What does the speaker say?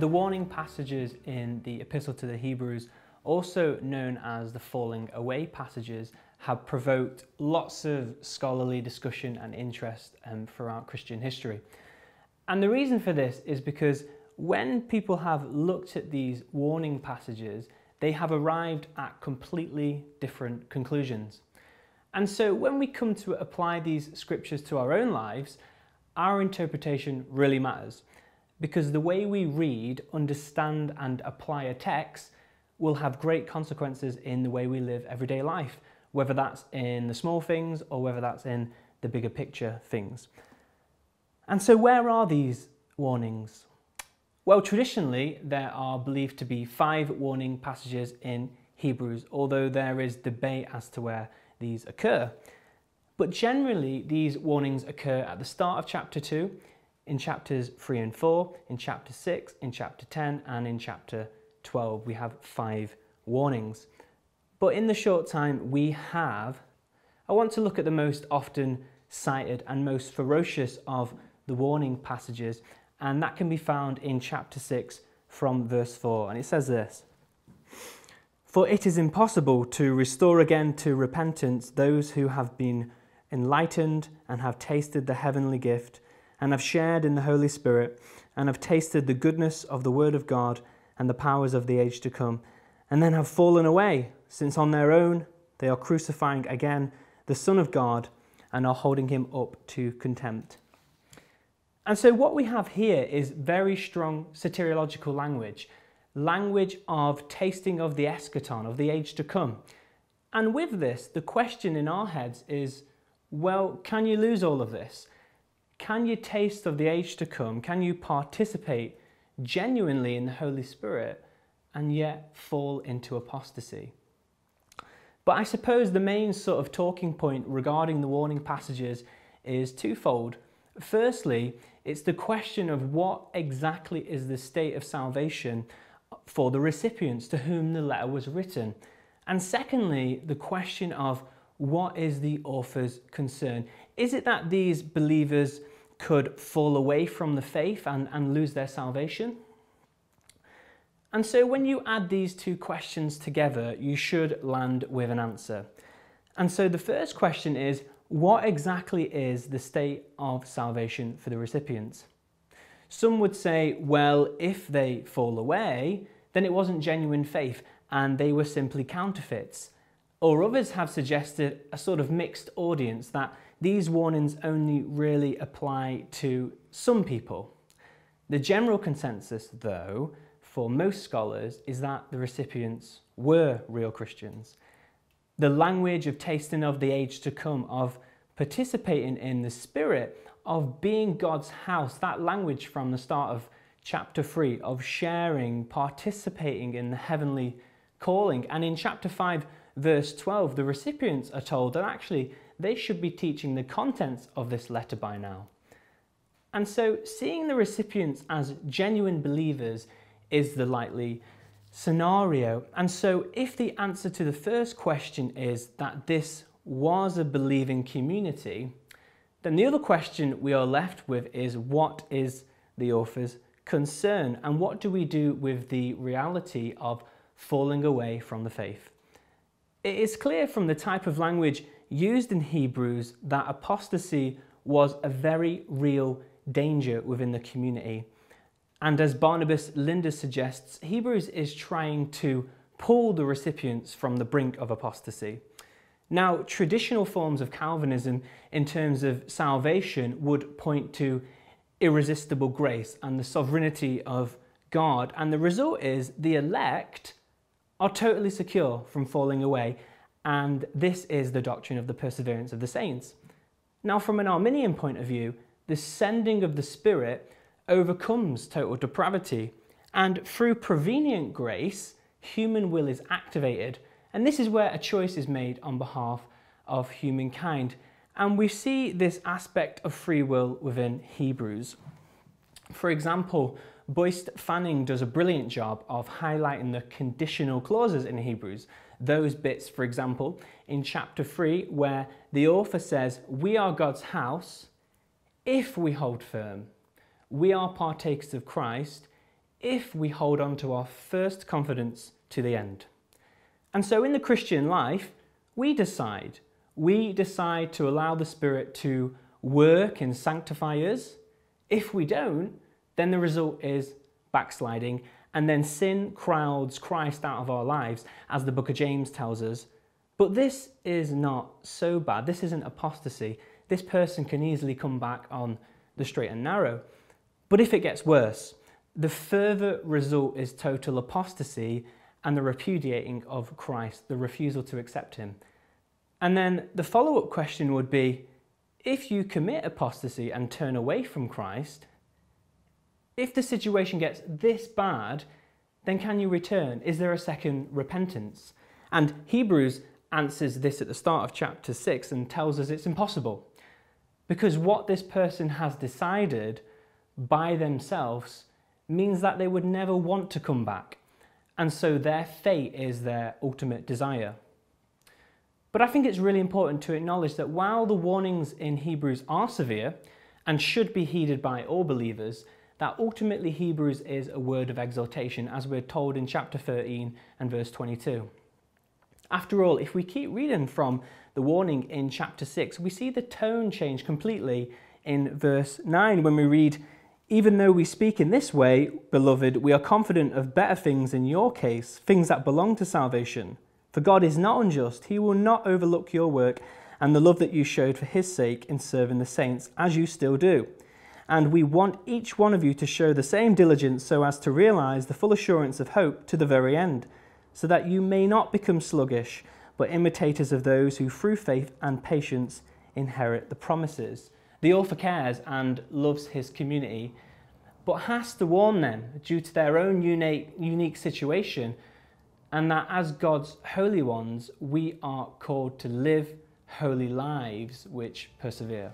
The warning passages in the Epistle to the Hebrews, also known as the falling away passages, have provoked lots of scholarly discussion and interest um, throughout Christian history. And the reason for this is because when people have looked at these warning passages, they have arrived at completely different conclusions. And so when we come to apply these scriptures to our own lives, our interpretation really matters because the way we read, understand, and apply a text will have great consequences in the way we live everyday life, whether that's in the small things or whether that's in the bigger picture things. And so, where are these warnings? Well, traditionally, there are believed to be five warning passages in Hebrews, although there is debate as to where these occur. But generally, these warnings occur at the start of chapter 2, in chapters 3 and 4, in chapter 6, in chapter 10, and in chapter 12. We have five warnings. But in the short time we have, I want to look at the most often cited and most ferocious of the warning passages, and that can be found in chapter 6 from verse 4. And it says this For it is impossible to restore again to repentance those who have been enlightened and have tasted the heavenly gift, and have shared in the Holy Spirit, and have tasted the goodness of the Word of God and the powers of the age to come, and then have fallen away, since on their own they are crucifying again the Son of God and are holding him up to contempt. And so, what we have here is very strong soteriological language, language of tasting of the eschaton, of the age to come. And with this, the question in our heads is well, can you lose all of this? Can you taste of the age to come? Can you participate genuinely in the Holy Spirit and yet fall into apostasy? But I suppose the main sort of talking point regarding the warning passages is twofold. Firstly, it's the question of what exactly is the state of salvation for the recipients to whom the letter was written. And secondly, the question of what is the author's concern? Is it that these believers could fall away from the faith and, and lose their salvation? And so when you add these two questions together, you should land with an answer. And so the first question is what exactly is the state of salvation for the recipients? Some would say, well, if they fall away, then it wasn't genuine faith and they were simply counterfeits. Or others have suggested a sort of mixed audience that these warnings only really apply to some people. The general consensus, though, for most scholars is that the recipients were real Christians the language of tasting of the age to come, of participating in the spirit, of being God's house, that language from the start of chapter 3, of sharing, participating in the heavenly calling. And in chapter 5, verse 12, the recipients are told that actually they should be teaching the contents of this letter by now. And so, seeing the recipients as genuine believers is the likely scenario. And so, if the answer to the first question is that this was a believing community, then the other question we are left with is what is the author's concern and what do we do with the reality of falling away from the faith? It is clear from the type of language used in Hebrews that apostasy was a very real danger within the community. And as Barnabas Lindars suggests, Hebrews is trying to pull the recipients from the brink of apostasy. Now, traditional forms of Calvinism in terms of salvation would point to irresistible grace and the sovereignty of God, and the result is the elect are totally secure from falling away, and this is the doctrine of the perseverance of the saints. Now, from an Arminian point of view, the sending of the Spirit overcomes total depravity. And through prevenient grace, human will is activated. And this is where a choice is made on behalf of humankind. And we see this aspect of free will within Hebrews. For example, Buist Fanning does a brilliant job of highlighting the conditional clauses in Hebrews. Those bits, for example, in chapter 3, where the author says, We are God's house if we hold firm we are partakers of Christ if we hold on to our first confidence to the end. And so in the Christian life, we decide. We decide to allow the Spirit to work and sanctify us. If we don't, then the result is backsliding, and then sin crowds Christ out of our lives, as the book of James tells us. But this is not so bad. This isn't apostasy. This person can easily come back on the straight and narrow. But if it gets worse, the further result is total apostasy and the repudiating of Christ, the refusal to accept him. And then the follow up question would be if you commit apostasy and turn away from Christ, if the situation gets this bad, then can you return? Is there a second repentance? And Hebrews answers this at the start of chapter 6 and tells us it's impossible. Because what this person has decided by themselves means that they would never want to come back. And so their fate is their ultimate desire. But I think it's really important to acknowledge that while the warnings in Hebrews are severe and should be heeded by all believers, that ultimately Hebrews is a word of exhortation, as we're told in chapter 13 and verse 22. After all, if we keep reading from the warning in chapter 6, we see the tone change completely in verse 9 when we read, Even though we speak in this way, beloved, we are confident of better things in your case, things that belong to salvation. For God is not unjust, He will not overlook your work and the love that you showed for His sake in serving the saints, as you still do and we want each one of you to show the same diligence so as to realize the full assurance of hope to the very end, so that you may not become sluggish, but imitators of those who through faith and patience inherit the promises. The author cares and loves his community, but has to warn them due to their own unique, unique situation, and that as God's holy ones, we are called to live holy lives which persevere.